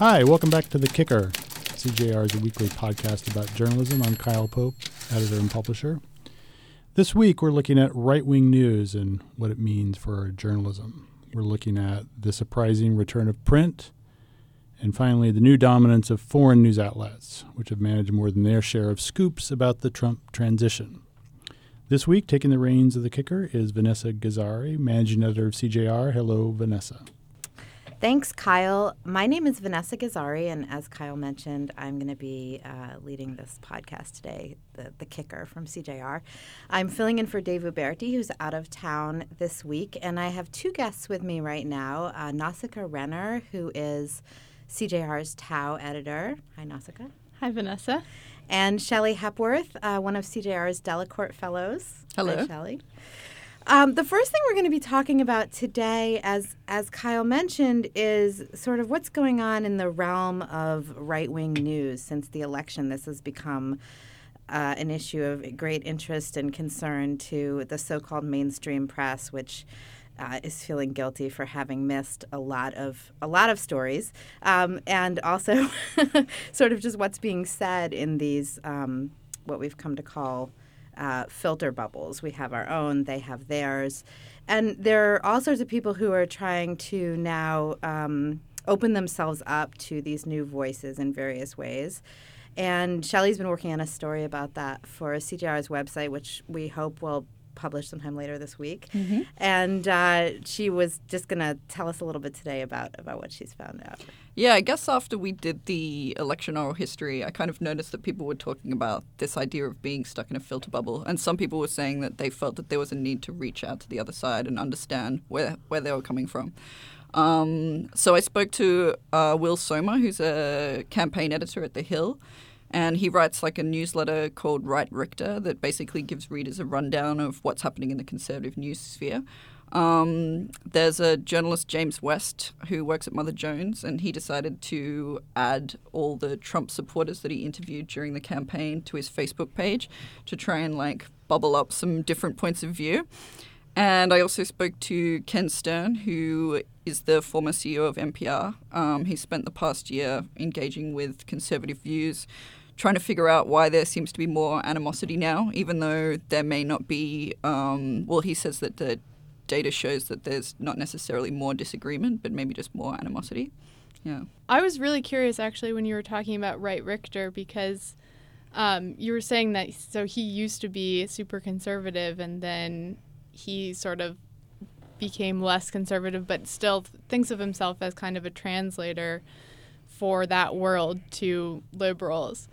Hi, welcome back to The Kicker. CJR is a weekly podcast about journalism. I'm Kyle Pope, editor and publisher. This week, we're looking at right wing news and what it means for journalism. We're looking at the surprising return of print, and finally, the new dominance of foreign news outlets, which have managed more than their share of scoops about the Trump transition. This week, taking the reins of the kicker is Vanessa Gezari, managing editor of CJR. Hello, Vanessa. Thanks, Kyle. My name is Vanessa Gezari, and as Kyle mentioned, I'm going to be uh, leading this podcast today, the, the Kicker from CJR. I'm filling in for Dave Uberti, who's out of town this week, and I have two guests with me right now uh, Nausicaa Renner, who is CJR's Tow editor. Hi, Nausicaa. Hi, Vanessa. And Shelley Hepworth, uh, one of CJR's Delacorte Fellows. Hello. Hi, Shelley. Um, the first thing we're going to be talking about today, as as Kyle mentioned, is sort of what's going on in the realm of right wing news since the election. This has become uh, an issue of great interest and concern to the so-called mainstream press, which. Uh, is feeling guilty for having missed a lot of a lot of stories, um, and also sort of just what's being said in these um, what we've come to call uh, filter bubbles. We have our own, they have theirs. And there are all sorts of people who are trying to now um, open themselves up to these new voices in various ways. And Shelley's been working on a story about that for CJR's website, which we hope will publish sometime later this week. Mm-hmm. And uh, she was just going to tell us a little bit today about, about what she's found out. Yeah, I guess after we did the election oral history, I kind of noticed that people were talking about this idea of being stuck in a filter bubble. And some people were saying that they felt that there was a need to reach out to the other side and understand where, where they were coming from. Um, so I spoke to uh, Will Sommer, who's a campaign editor at The Hill and he writes like a newsletter called Right Richter that basically gives readers a rundown of what's happening in the conservative news sphere. Um, there's a journalist, James West, who works at Mother Jones, and he decided to add all the Trump supporters that he interviewed during the campaign to his Facebook page to try and like bubble up some different points of view. And I also spoke to Ken Stern, who is the former CEO of NPR. Um, he spent the past year engaging with conservative views trying to figure out why there seems to be more animosity now, even though there may not be. Um, well, he says that the data shows that there's not necessarily more disagreement, but maybe just more animosity. Yeah. I was really curious actually when you were talking about Right Richter because um, you were saying that so he used to be super conservative and then he sort of became less conservative, but still thinks of himself as kind of a translator for that world to liberals.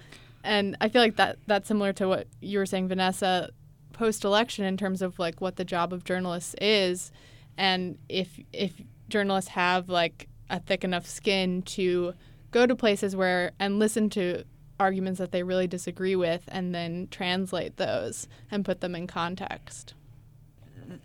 And I feel like that that's similar to what you were saying, Vanessa, post election in terms of like what the job of journalists is and if if journalists have like a thick enough skin to go to places where and listen to arguments that they really disagree with and then translate those and put them in context.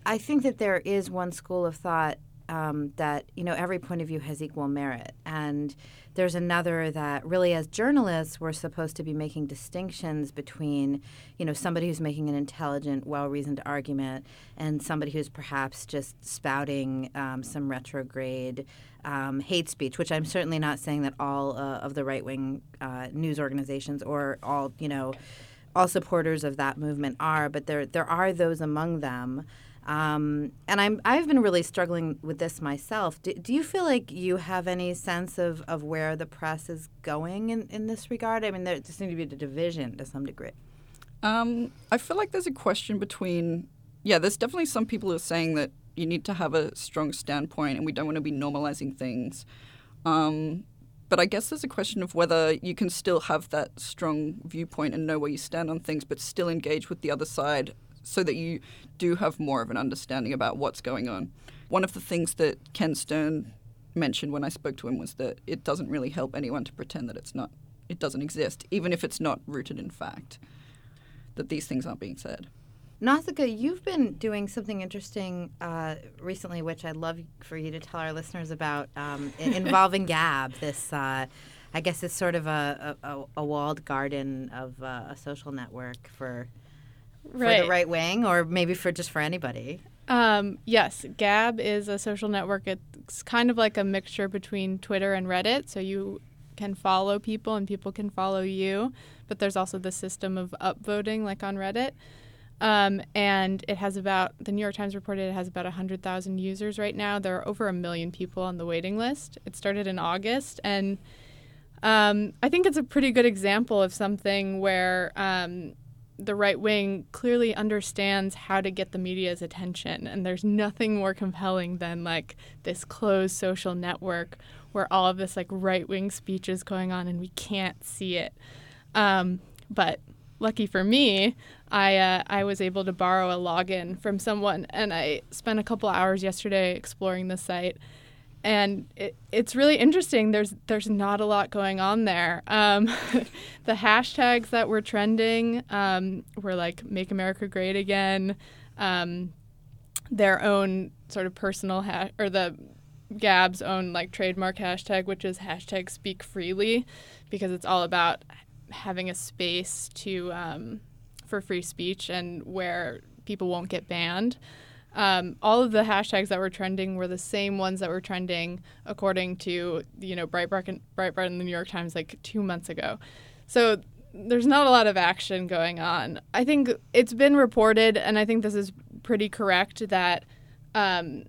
I think that there is one school of thought um, that you know every point of view has equal merit, and there's another that really, as journalists, we're supposed to be making distinctions between you know somebody who's making an intelligent, well-reasoned argument and somebody who's perhaps just spouting um, some retrograde um, hate speech. Which I'm certainly not saying that all uh, of the right-wing uh, news organizations or all you know all supporters of that movement are, but there there are those among them. Um, and I'm I've been really struggling with this myself. Do, do, you feel like you have any sense of, of where the press is going in, in this regard? I mean, there seems to be a division to some degree. Um, I feel like there's a question between yeah. There's definitely some people who are saying that you need to have a strong standpoint, and we don't want to be normalizing things. Um, but I guess there's a question of whether you can still have that strong viewpoint and know where you stand on things, but still engage with the other side so that you do have more of an understanding about what's going on. One of the things that Ken Stern mentioned when I spoke to him was that it doesn't really help anyone to pretend that it's not it doesn't exist, even if it's not rooted in fact. That these things aren't being said. Nausicaa, you've been doing something interesting uh, recently, which I'd love for you to tell our listeners about, um, involving Gab. This, uh, I guess, is sort of a, a, a walled garden of uh, a social network for right. for the right wing, or maybe for just for anybody. Um, yes, Gab is a social network. It's kind of like a mixture between Twitter and Reddit. So you can follow people and people can follow you, but there's also the system of upvoting, like on Reddit. Um, and it has about the New York Times reported it has about 100,000 users right now. There are over a million people on the waiting list. It started in August, and um, I think it's a pretty good example of something where um, the right wing clearly understands how to get the media's attention, and there's nothing more compelling than like this closed social network where all of this like right wing speech is going on and we can't see it. Um, but lucky for me, I uh, I was able to borrow a login from someone, and I spent a couple hours yesterday exploring the site. And it, it's really interesting. There's there's not a lot going on there. Um, the hashtags that were trending um, were like "Make America Great Again," um, their own sort of personal or the Gab's own like trademark hashtag, which is hashtag Speak Freely, because it's all about having a space to um, for free speech and where people won't get banned. Um, all of the hashtags that were trending were the same ones that were trending according to you know Breitbart and, Breitbart and the New York Times like two months ago. So there's not a lot of action going on. I think it's been reported, and I think this is pretty correct that um,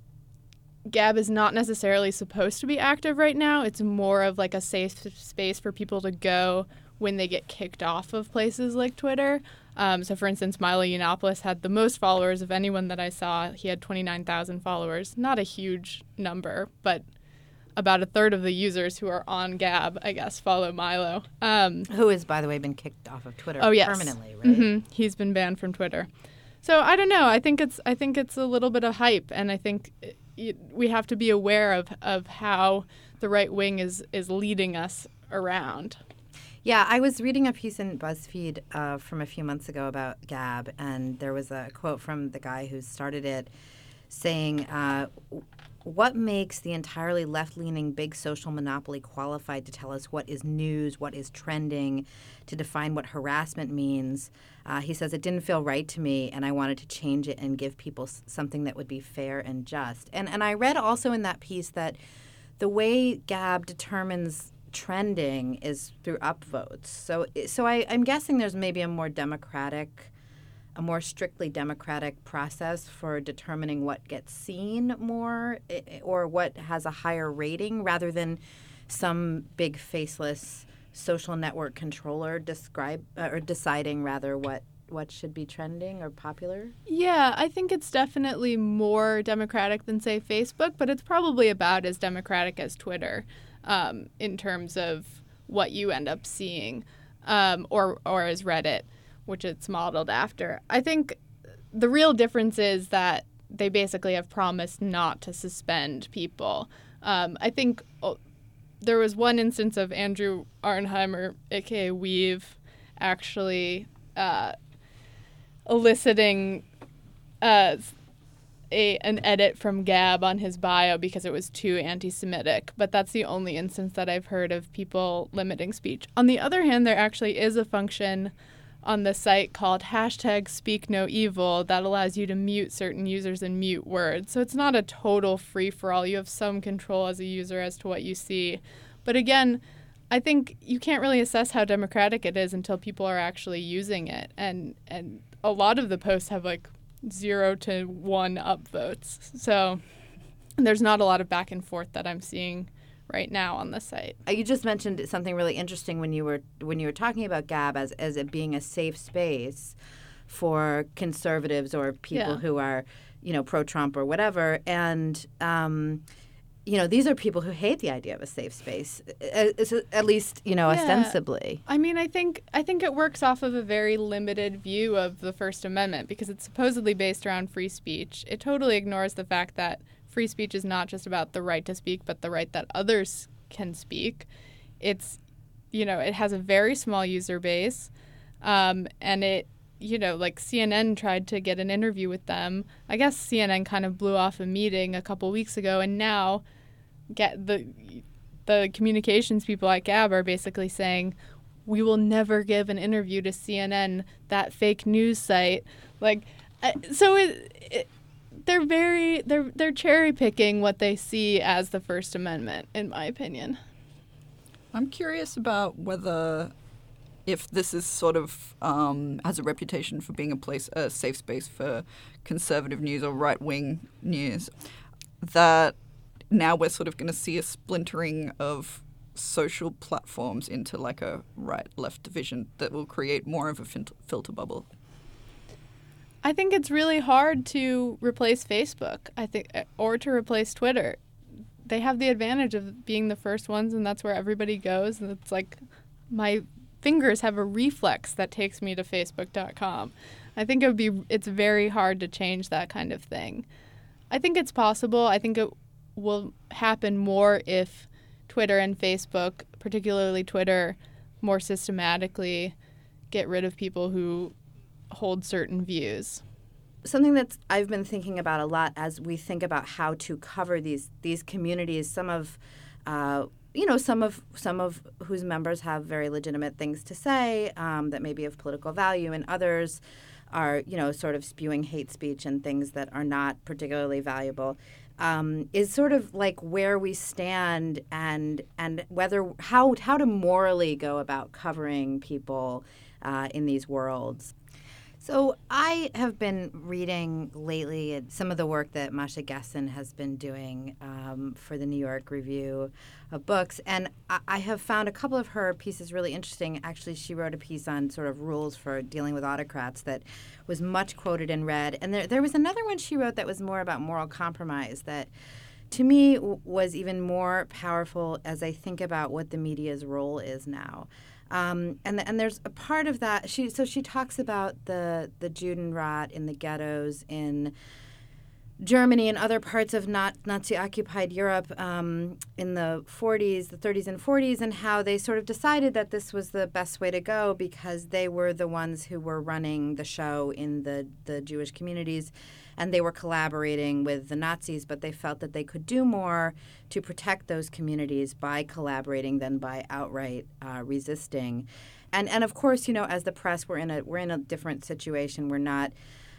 Gab is not necessarily supposed to be active right now. It's more of like a safe space for people to go when they get kicked off of places like Twitter. Um, so, for instance, Milo Yiannopoulos had the most followers of anyone that I saw. He had 29,000 followers. Not a huge number, but about a third of the users who are on Gab, I guess, follow Milo. Um, Who has, by the way, been kicked off of Twitter Oh, yes. permanently, right? hmm He's been banned from Twitter. So I don't know. I think it's I think it's a little bit of hype, and I think it, it, we have to be aware of of how the right wing is is leading us around. Yeah, I was reading a piece in BuzzFeed uh, from a few months ago about Gab, and there was a quote from the guy who started it saying, uh, What makes the entirely left leaning big social monopoly qualified to tell us what is news, what is trending, to define what harassment means? Uh, he says, It didn't feel right to me, and I wanted to change it and give people something that would be fair and just. And, and I read also in that piece that the way Gab determines trending is through upvotes. So, so I, I'm guessing there's maybe a more democratic, a more strictly democratic process for determining what gets seen more or what has a higher rating rather than some big faceless social network controller describe uh, or deciding rather what what should be trending or popular. Yeah, I think it's definitely more democratic than say Facebook, but it's probably about as democratic as Twitter um, in terms of what you end up seeing, um, or or as Reddit, which it's modeled after. I think the real difference is that they basically have promised not to suspend people. Um, I think oh, there was one instance of Andrew Auernheimer, aka weev, actually uh, eliciting uh, a an edit from Gab on his bio because it was too anti-Semitic. But that's the only instance that I've heard of people limiting speech. On the other hand, there actually is a function on the site called hashtag speak no evil that allows you to mute certain users and mute words. So it's not a total free for all. You have some control as a user as to what you see. But again, I think you can't really assess how democratic it is until people are actually using it. And and a lot of the posts have like zero to one upvotes. So there's not a lot of back and forth that I'm seeing right now on the site. Uh, You just mentioned something really interesting when you were when you were talking about Gab as as it being a safe space for conservatives or people Yeah. who are you know pro Trump or whatever, and um, you know these are people who hate the idea of a safe space, uh, uh, at least you know Yeah. ostensibly. I mean, I think I think it works off of a very limited view of the First Amendment because it's supposedly based around free speech. It totally ignores the fact that free speech is not just about the right to speak, but the right that others can speak. It's you know, it has a very small user base, um, and it you know, like CNN tried to get an interview with them. I guess CNN kind of blew off a meeting a couple weeks ago, and now get the the communications people at Gab are basically saying we will never give an interview to CNN, that fake news site. Like, uh, so it, it, they're very they're they're cherry picking what they see as the First Amendment, in my opinion. I'm curious about whether if this is sort of um, has a reputation for being a place, a safe space for conservative news or right wing news, that now we're sort of going to see a splintering of social platforms into like a right left division that will create more of a fil- filter bubble. I think it's really hard to replace Facebook. I think or to replace Twitter. They have the advantage of being the first ones and that's where everybody goes and it's like my fingers have a reflex that takes me to facebook.com. I think it would be it's very hard to change that kind of thing. I think it's possible. I think it will happen more if Twitter and Facebook, particularly Twitter, more systematically get rid of people who hold certain views. Something that I've been thinking about a lot as we think about how to cover these these communities. Some of uh, you know some of some of whose members have very legitimate things to say um, that may be of political value, and others are you know sort of spewing hate speech and things that are not particularly valuable. Um, is sort of like where we stand and and whether how how to morally go about covering people uh, in these worlds. So I have been reading lately some of the work that Masha Gessen has been doing um, for the New York Review of Books, and I, have found a couple of her pieces really interesting. Actually, she wrote a piece on sort of rules for dealing with autocrats that was much quoted and read, and there there was another one she wrote that was more about moral compromise that to me was even more powerful as I think about what the media's role is now. Um, and and there's a part of that. She so she talks about the the Judenrat in the ghettos in Germany and other parts of not Nazi occupied Europe um, in the 40s, the 30s and 40s, and how they sort of decided that this was the best way to go because they were the ones who were running the show in the the Jewish communities and they were collaborating with the Nazis, but they felt that they could do more to protect those communities by collaborating than by outright uh, resisting. And and of course, you know, as the press, we're in a we're in a different situation. We're not.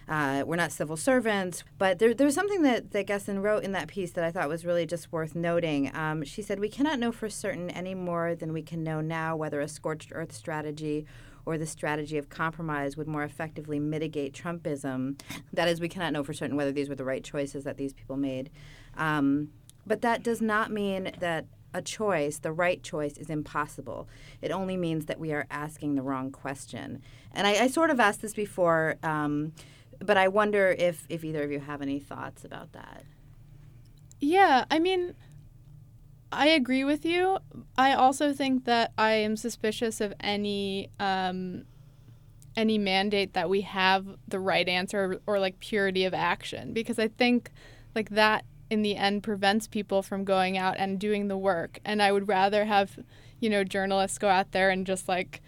Uh, we're not civil servants, but there, there's something that, that Gessen wrote in that piece that I thought was really just worth noting. Um, she said, We cannot know for certain any more than we can know now whether a scorched earth strategy or the strategy of compromise would more effectively mitigate Trumpism. That is, we cannot know for certain whether these were the right choices that these people made. Um, but that does not mean that a choice, the right choice, is impossible. It only means that we are asking the wrong question. And I, I sort of asked this before, um, but I wonder if, if either of you have any thoughts about that. Yeah, I mean, I agree with you. I also think that I am suspicious of any um, any mandate that we have the right answer or, or like purity of action because I think like that in the end prevents people from going out and doing the work. And I would rather have, you know, journalists go out there and just like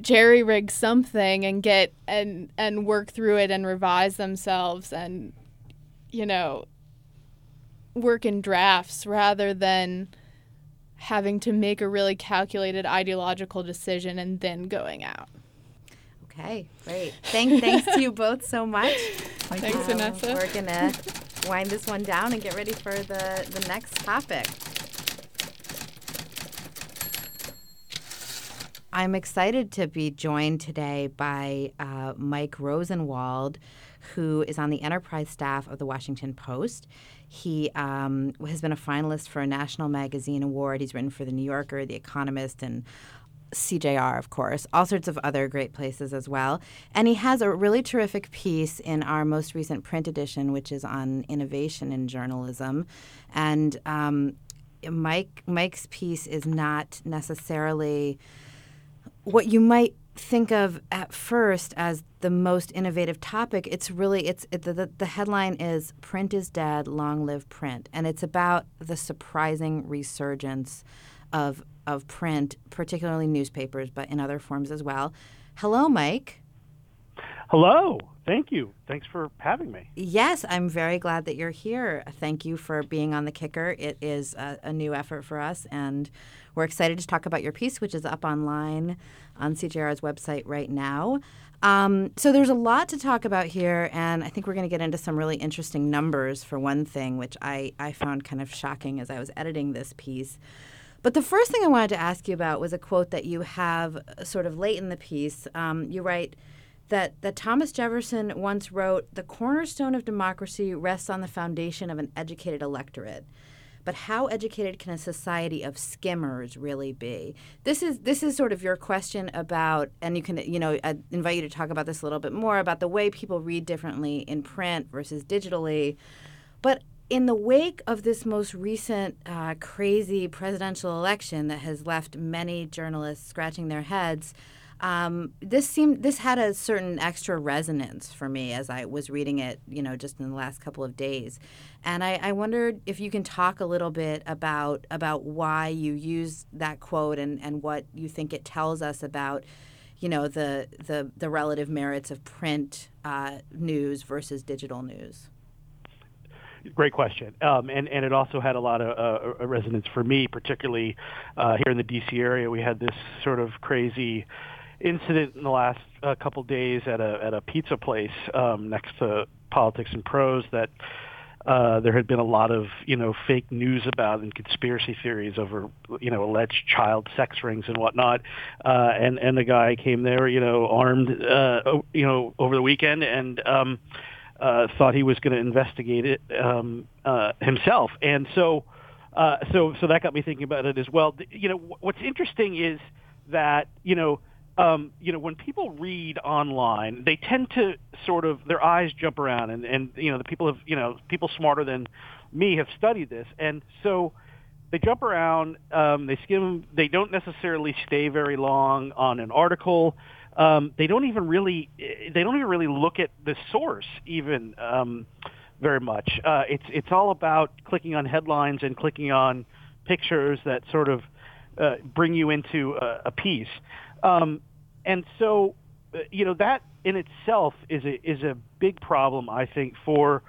jerry rig something and get and and work through it and revise themselves and you know work in drafts rather than having to make a really calculated ideological decision and then going out. Okay, great. Thank, thanks to you both so much. Thanks, um, Vanessa. We're to wind this one down and get ready for the, the next topic. I'm excited to be joined today by uh, Mike Rosenwald, who is on the enterprise staff of the Washington Post. He um, has been a finalist for a National Magazine Award. He's written for The New Yorker, The Economist, and CJR, of course, all sorts of other great places as well. And he has a really terrific piece in our most recent print edition, which is on innovation in journalism. And um, Mike Mike's piece is not necessarily what you might think of at first as the most innovative topic it's really it's it, the, the headline is print is dead long live print. And it's about the surprising resurgence of of print particularly newspapers but in other forms as well. Hello mike. Hello thank you thanks for having me yes i'm very glad that you're here thank you for being on the kicker it is a, a new effort for us and we're excited to talk about your piece which is up online on CJR's website right now. Um, so there's a lot to talk about here, and I think we're going to get into some really interesting numbers for one thing, which I, I found kind of shocking as I was editing this piece. But the first thing I wanted to ask you about was a quote that you have uh, sort of late in the piece. Um, you write that, that Thomas Jefferson once wrote, The cornerstone of democracy rests on the foundation of an educated electorate. But how educated can a society of skimmers really be? This is this is sort of your question about, and you can you know I invite you to talk about this a little bit more about the way people read differently in print versus digitally. But in the wake of this most recent uh, crazy presidential election that has left many journalists scratching their heads, um, this seemed this had a certain extra resonance for me as I was reading it, you know, just in the last couple of days, and I, I wondered if you can talk a little bit about about why you use that quote and, and what you think it tells us about, you know, the the, the relative merits of print uh, news versus digital news. Great question, um, and and it also had a lot of uh, resonance for me, particularly uh, here in the D.C. area. We had this sort of crazy incident in the last uh, couple days at a at a pizza place um, next to Politics and Prose that uh, there had been a lot of you know fake news about and conspiracy theories over you know alleged child sex rings and whatnot, uh, and and the guy came there you know armed uh, you know over the weekend and. Um, uh, thought he was going to investigate it um, uh, himself, and so, uh, so, so that got me thinking about it as well. You know, what's interesting is that you know um, you know, when people read online, they tend to sort of their eyes jump around, and and you know, the people have you know people smarter than me have studied this, and so they jump around, um, they skim, they don't necessarily stay very long on an article. Um, they don't even really they don't even really look at the source even um, very much. Uh, it's it's all about clicking on headlines and clicking on pictures that sort of uh, bring you into a, a piece. Um, and so, uh, you know, that in itself is a is a big problem, I think, for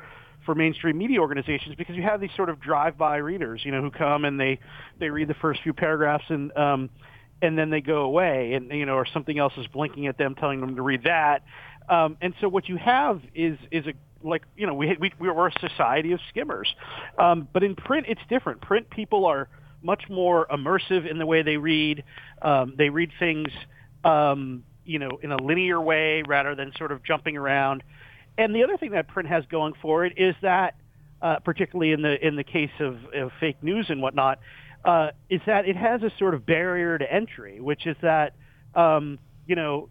for mainstream media organizations because you have these sort of drive-by readers, you know, who come and they they read the first few paragraphs and um, and then they go away, and you know, or something else is blinking at them, telling them to read that. Um, and so what you have is is a like you know we we we're a society of skimmers, um, but in print it's different. Print people are much more immersive in the way they read. Um, they read things, um, you know, in a linear way rather than sort of jumping around. And the other thing that print has going for it is that, uh, particularly in the in the case of, of fake news and whatnot, uh, is that it has a sort of barrier to entry, which is that, um, you know,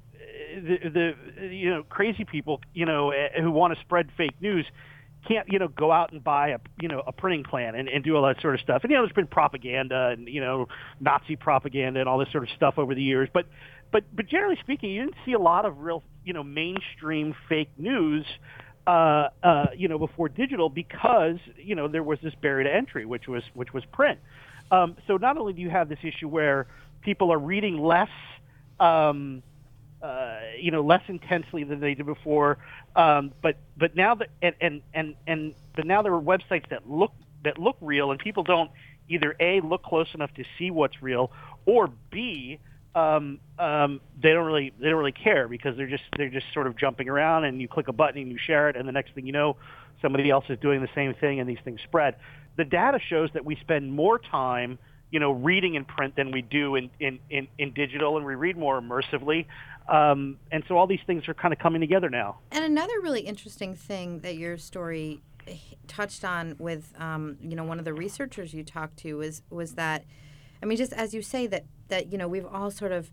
the, the you know crazy people, you know, eh, who want to spread fake news can't you know go out and buy a you know a printing plan and, and do all that sort of stuff. And you know, there's been propaganda and you know Nazi propaganda and all this sort of stuff over the years. But but but generally speaking, you didn't see a lot of real you know mainstream fake news. Uh, uh, you know, before digital, because you know there was this barrier to entry, which was which was print. Um, so not only do you have this issue where people are reading less, um, uh, you know, less intensely than they did before. Um, but but now that and, and and and but now there are websites that look that look real, and people don't either a look close enough to see what's real, or b um, um, they don't really they don't really care because they're just they're just sort of jumping around, and you click a button and you share it, and the next thing you know, somebody else is doing the same thing, and these things spread. The data shows that we spend more time you know, reading in print than we do in, in, in, in digital, and we read more immersively. Um, and so all these things are kind of coming together now. And another really interesting thing that your story touched on with, um, you know, one of the researchers you talked to was was that, I mean, just as you say that that you know we've all sort of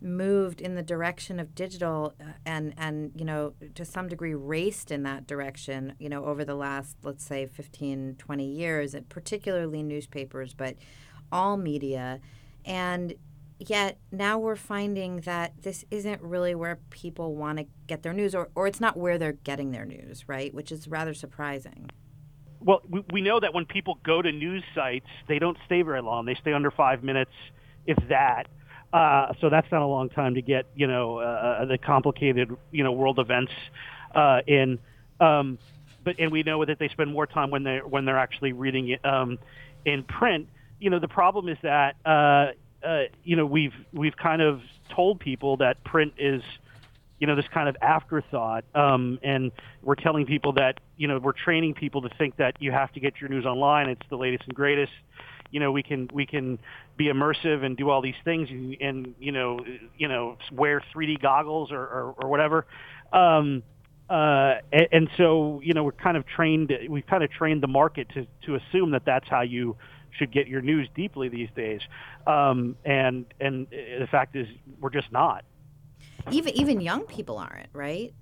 moved in the direction of digital uh, and and you know to some degree raced in that direction you know over the last let's say 15 20 years particularly newspapers but all media. And yet now we're finding that this isn't really where people want to get their news, or, or it's not where they're getting their news, right? Which is rather surprising. Well, we, we know that when people go to news sites, they don't stay very long. They stay under five minutes, if that. Uh, so that's not a long time to get, you know, uh, the complicated, you know, world events uh, in. Um, but and we know that they spend more time when they when they're actually reading it um, in print you know, the problem is that uh, you know we've we've kind of told people that print is you know this kind of afterthought, um, and we're telling people that you know we're training people to think that you have to get your news online. It's the latest and greatest. you know we can we can be immersive and do all these things and, and you know you know wear 3D goggles or or, or whatever. Um, uh, and, and so you know we're kind of trained we've kind of trained the market to to assume that that's how you should get your news deeply these days. Um, and and the fact is we're just not. Even even young people aren't, right?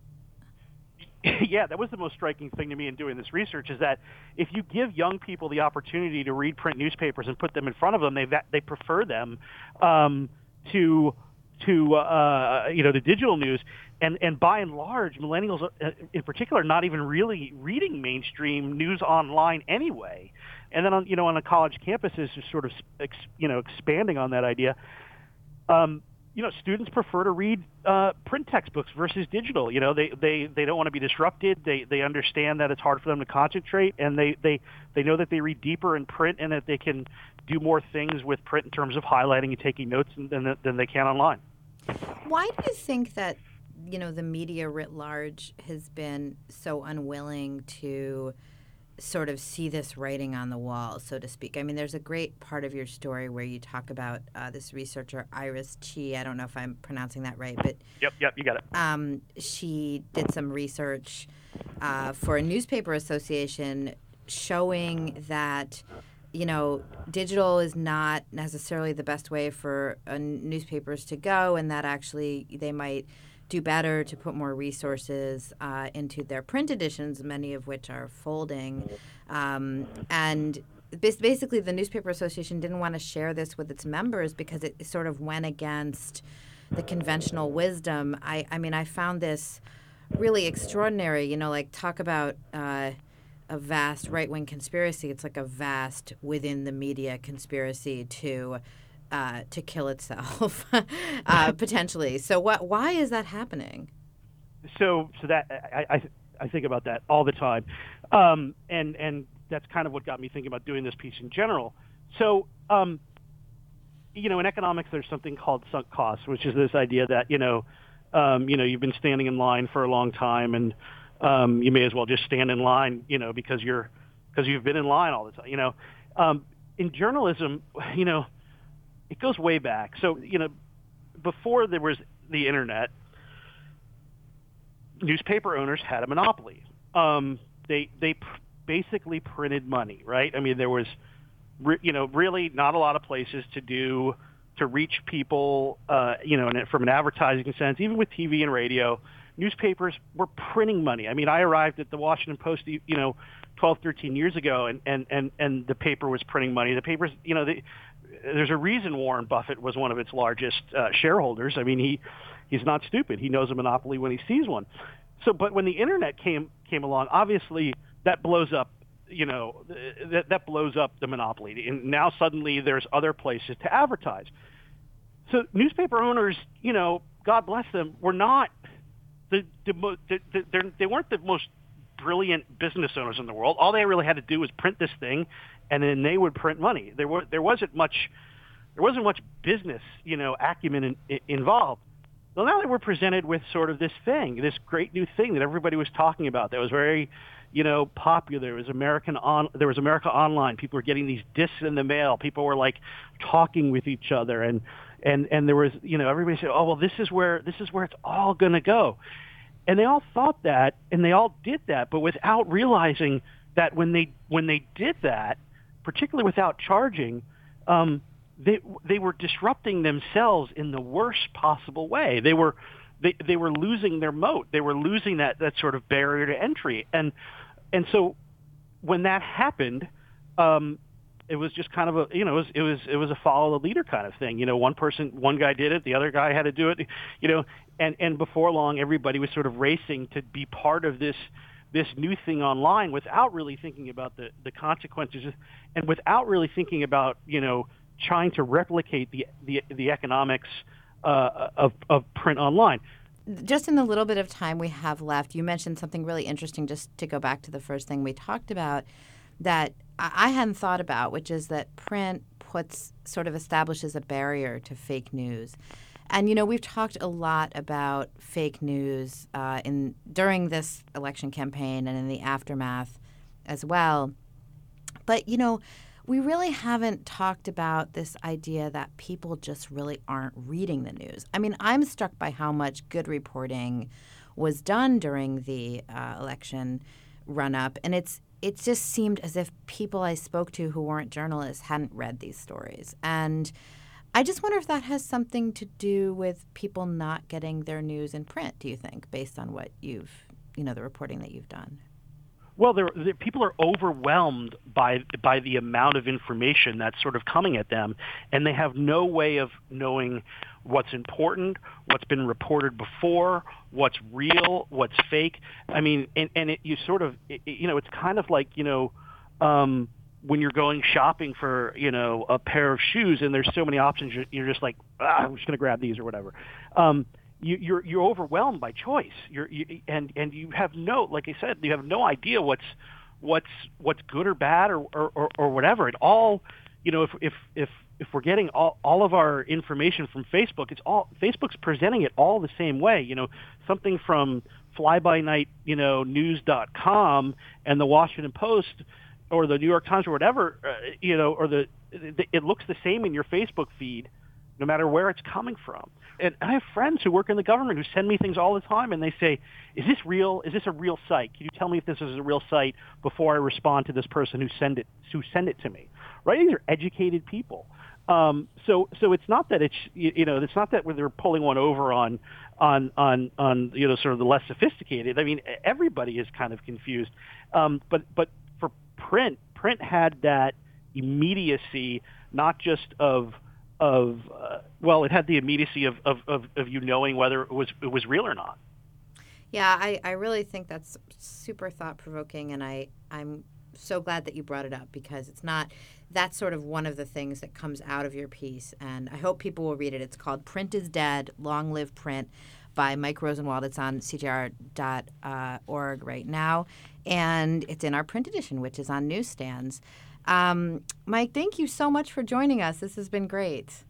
yeah, that was the most striking thing to me in doing this research is that if you give young people the opportunity to read print newspapers and put them in front of them, they they prefer them um, to to uh, you know the digital news, and and by and large, millennials uh, in particular are not even really reading mainstream news online anyway. And then on you know on a college campuses, just sort of you know expanding on that idea. Um, you know, students prefer to read uh, print textbooks versus digital. You know, they, they, they don't want to be disrupted. They they understand that it's hard for them to concentrate, and they, they, they know that they read deeper in print and that they can do more things with print in terms of highlighting and taking notes than, than they can online. Why do you think that you know the media writ large has been so unwilling to sort of see this writing on the wall, so to speak. I mean, there's a great part of your story where you talk about uh, this researcher Iris Chyi. I don't know if I'm pronouncing that right, but yep, yep, you got it. Um, she did some research uh, for a newspaper association showing that you know digital is not necessarily the best way for uh, newspapers to go, and that actually they might do better to put more resources uh, into their print editions, many of which are folding. Um, and basically, the Newspaper Association didn't want to share this with its members because it sort of went against the conventional wisdom. I, I mean, I found this really extraordinary. You know, like talk about. Uh, a vast right wing conspiracy. It's like a vast within the media conspiracy to uh, to kill itself uh, potentially. So what? Why is that happening? So so that I, I, I think about that all the time, um, and and that's kind of what got me thinking about doing this piece in general. So. Um, you know, in economics, there's something called sunk costs, which is this idea that you know, um, you know, you've been standing in line for a long time, and um, you may as well just stand in line, you know, because you're because you've been in line all the time. You know, um, in journalism, you know, it goes way back. So you know, before there was the internet, newspaper owners had a monopoly. Um, they they pr- basically printed money, right? I mean, there was, re- you know, really not a lot of places to do to reach people, uh, you know, from an advertising sense, even with TV and radio, newspapers were printing money. I mean, I arrived at the Washington Post, you know, 12, 13 years ago, and and and and the paper was printing money. The papers, you know, the, there's a reason Warren Buffett was one of its largest uh, shareholders. I mean, he he's not stupid. He knows a monopoly when he sees one. So, but when the internet came came along, obviously that blows up. You know, that that blows up the monopoly, and now suddenly there's other places to advertise. So, newspaper owners, you know, God bless them, were not the, the, the, the they weren't the most brilliant business owners in the world. All they really had to do was print this thing and then they would print money. There were there wasn't much there wasn't much business you know acumen in, in, involved. Well, now that we're presented with sort of this thing, this great new thing that everybody was talking about, that was very, you know, popular. There was American on, there was America Online. People were getting these discs in the mail. People were like talking with each other, and and and there was, you know, everybody said, oh well, this is where this is where it's all going to go, and they all thought that, and they all did that, but without realizing that when they when they did that, particularly without charging, um, they they were disrupting themselves in the worst possible way. They were they they were losing their moat. They were losing that that sort of barrier to entry. And and so when that happened, um, it was just kind of a you know it was it was it was a follow the leader kind of thing. You know, one person one guy did it, the other guy had to do it. You know, and and before long, everybody was sort of racing to be part of this this new thing online without really thinking about the, the consequences and without really thinking about, you know, trying to replicate the, the, the economics uh, of, of print online. Just in the little bit of time we have left, you mentioned something really interesting, just to go back to the first thing we talked about, that I hadn't thought about, which is that print puts sort of establishes a barrier to fake news. And you know, we've talked a lot about fake news uh, in during this election campaign and in the aftermath as well. But you know, we really haven't talked about this idea that people just really aren't reading the news. I mean, I'm struck by how much good reporting was done during the uh, election run up, and it's it just seemed as if people I spoke to who weren't journalists hadn't read these stories. And I just wonder if that has something to do with people not getting their news in print, do you think, based on what you've, you know, the reporting that you've done? Well, they're, they're, people are overwhelmed by by the amount of information that's sort of coming at them, and they have no way of knowing what's important, what's been reported before, what's real, what's fake. I mean, and, and it, you sort of, it, you know, it's kind of like, you know, um, when you're going shopping for, you know, a pair of shoes and there's so many options, you're, just like, ah, I'm just going to grab these or whatever. Um, you, you're you're overwhelmed by choice. You're you, and and you have no, like I said, you have no idea what's what's what's good or bad or or, or, or whatever. It all, you know, if if if if we're getting all, all of our information from Facebook, it's all Facebook's presenting it all the same way. You know, something from fly-by-night, you know, news.com and the Washington Post or the New York Times or whatever, uh, you know, or the, the it looks the same in your Facebook feed, no matter where it's coming from. And I have friends who work in the government who send me things all the time, and they say, "Is this real? Is this a real site? Can you tell me if this is a real site before I respond to this person who send it who send it to me?" Right? These are educated people. Um, so so it's not that it's you, know it's not that they're pulling one over on on on on you know sort of the less sophisticated. I mean everybody is kind of confused. Um, but but print, print had that immediacy, not just of of uh, well, it had the immediacy of, of, of, of you knowing whether it was it was real or not. Yeah, I, I really think that's super thought provoking, and I I'm so glad that you brought it up because it's not that's sort of one of the things that comes out of your piece, and I hope people will read it. It's called "Print is Dead: Long Live Print." by Mike Rosenwald. It's on CJR.org right now, and it's in our print edition, which is on newsstands. Um, Mike, thank you so much for joining us. This has been great.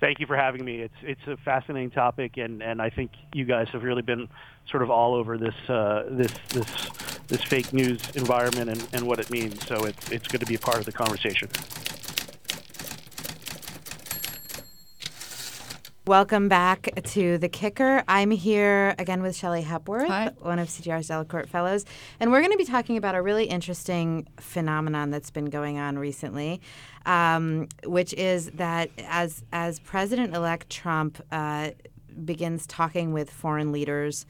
Thank you for having me. It's it's a fascinating topic, and, and I think you guys have really been sort of all over this uh, this this this fake news environment and, and what it means. So it's it's good to be a part of the conversation. Welcome back to The Kicker. I'm here again with Shelley Hepworth, Hi. one of CJR's Delacorte Fellows. And we're going to be talking about a really interesting phenomenon that's been going on recently, um, which is that as, as President elect Trump uh, begins talking with foreign leaders,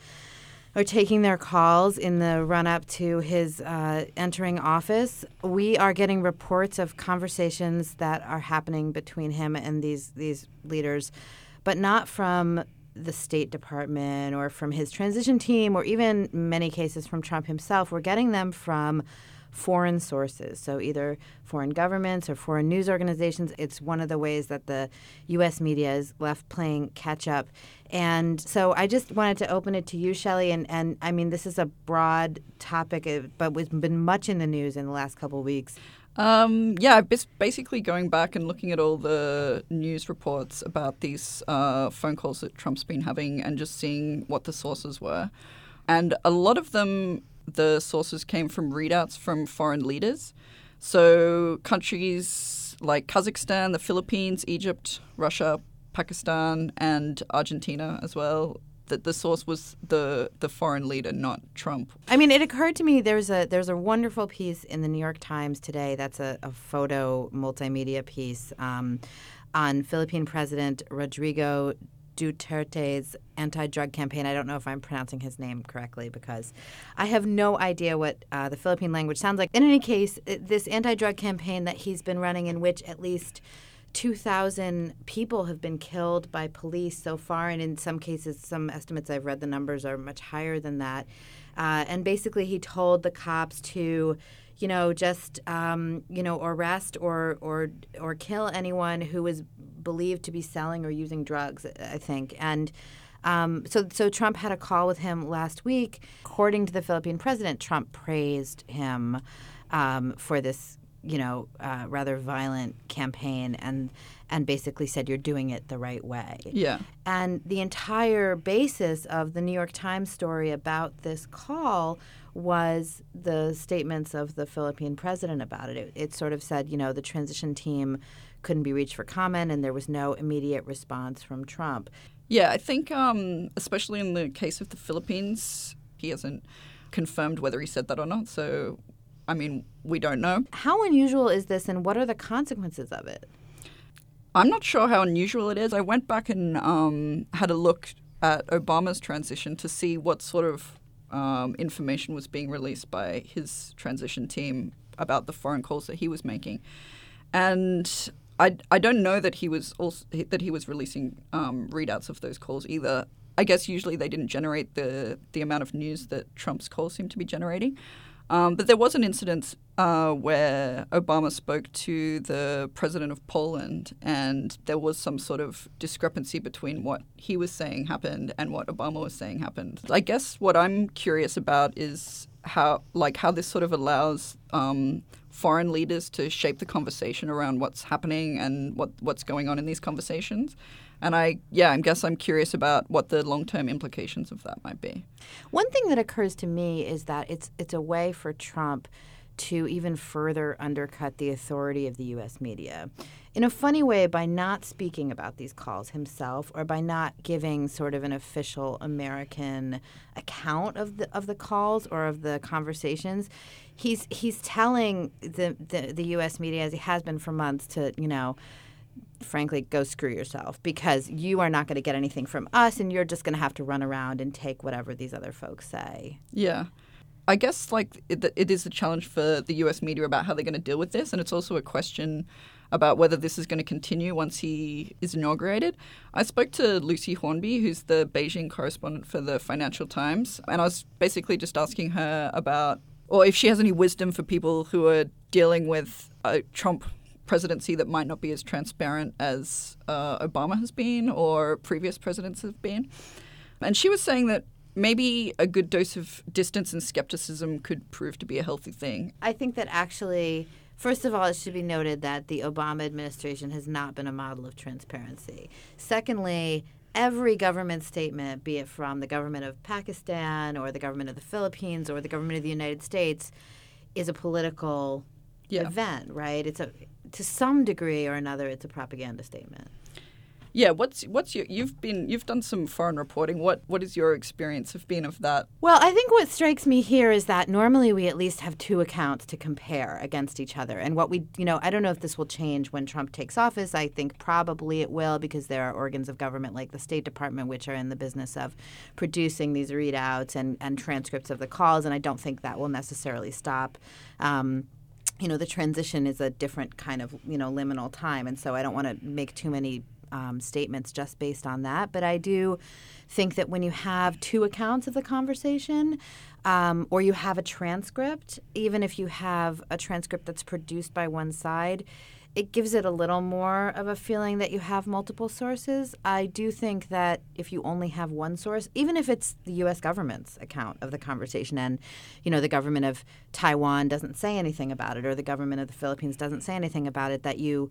or taking their calls in the run up to his uh, entering office. We are getting reports of conversations that are happening between him and these these leaders, but not from the State Department or from his transition team, or even many cases from Trump himself. We're getting them from foreign sources, so either foreign governments or foreign news organizations. It's one of the ways that the U.S. media is left playing catch up. And so I just wanted to open it to you, Shelley. And, and I mean, this is a broad topic, uh, but it's been much in the news in the last couple of weeks. Um, yeah, basically going back and looking at all the news reports about these uh, phone calls that Trump's been having and just seeing what the sources were. And a lot of them, the sources came from readouts from foreign leaders. So countries like Kazakhstan, the Philippines, Egypt, Russia, Pakistan, and Argentina as well. That the source was the the foreign leader, not Trump. I mean, it occurred to me there's a there's a wonderful piece in the New York Times today. That's a, a photo multimedia piece um, on Philippine President Rodrigo Duterte's anti-drug campaign. I don't know if I'm pronouncing his name correctly because I have no idea what uh, the Philippine language sounds like. In any case, this anti-drug campaign that he's been running, in which at least 2,000 people have been killed by police so far, and in some cases, some estimates I've read, the numbers are much higher than that. Uh, and basically, he told the cops to, you know, just um, you know arrest or or or kill anyone who is believed to be selling or using drugs. I think and. Um, so, so Trump had a call with him last week. According to the Philippine president, Trump praised him um, for this you know, uh, rather violent campaign and and basically said you're doing it the right way. Yeah. And the entire basis of the New York Times story about this call was the statements of the Philippine president about it. It, it sort of said, you know, the transition team couldn't be reached for comment and there was no immediate response from Trump. Yeah, I think, um, especially in the case of the Philippines, he hasn't confirmed whether he said that or not. So, I mean, we don't know. How unusual is this and what are the consequences of it? I'm not sure how unusual it is. I went back and um, had a look at Obama's transition to see what sort of um, information was being released by his transition team about the foreign calls that he was making, and I, I don't know that he was also that he was releasing um, readouts of those calls either. I guess usually they didn't generate the the amount of news that Trump's calls seemed to be generating. Um, but there was an incident uh, where Obama spoke to the president of Poland, and there was some sort of discrepancy between what he was saying happened and what Obama was saying happened. I guess what I'm curious about is how, like, how this sort of allows um, foreign leaders to shape the conversation around what's happening and what what's going on in these conversations. And I, yeah, I guess I'm curious about what the long-term implications of that might be. One thing that occurs to me is that it's it's a way for Trump to even further undercut the authority of the U.S. media. In a funny way, by not speaking about these calls himself, or by not giving sort of an official American account of the of the calls or of the conversations, he's he's telling the the, the U.S. media, as he has been for months, to you know frankly, go screw yourself because you are not going to get anything from us and you're just going to have to run around and take whatever these other folks say. Yeah. I guess like it, it is a challenge for the US media about how they're going to deal with this and it's also a question about whether this is going to continue once he is inaugurated. I spoke to Lucy Hornby, who's the Beijing correspondent for the Financial Times, and I was basically just asking her about or if she has any wisdom for people who are dealing with a Trump presidency that might not be as transparent as uh, Obama has been or previous presidents have been. And she was saying that maybe a good dose of distance and skepticism could prove to be a healthy thing. I think that actually, first of all, it should be noted that the Obama administration has not been a model of transparency. Secondly, every government statement, be it from the government of Pakistan or the government of the Philippines or the government of the United States, is a political yeah. event, right? It's a to some degree or another, it's a propaganda statement. Yeah, what's what's your you've been you've done some foreign reporting. What what is your experience of being of that? Well, I think what strikes me here is that normally we at least have two accounts to compare against each other. And what we you know, I don't know if this will change when Trump takes office. I think probably it will because there are organs of government like the State Department which are in the business of producing these readouts and, and transcripts of the calls and I don't think that will necessarily stop. Um, you know, the transition is a different kind of, you know, liminal time. And so I don't want to make too many um, statements just based on that. But I do think that when you have two accounts of the conversation, um, or you have a transcript, even if you have a transcript that's produced by one side, it gives it a little more of a feeling that you have multiple sources. I do think that if you only have one source, even if it's the U.S. government's account of the conversation, and you know the government of Taiwan doesn't say anything about it, or the government of the Philippines doesn't say anything about it, that you,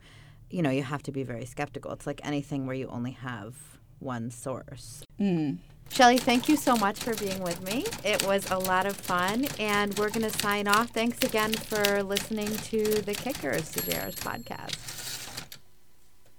you know, you have to be very skeptical. It's like anything where you only have one source. Mm. Shelley, thank you so much for being with me. It was a lot of fun, and we're going to sign off. Thanks again for listening to the Kickers, CJR's podcast.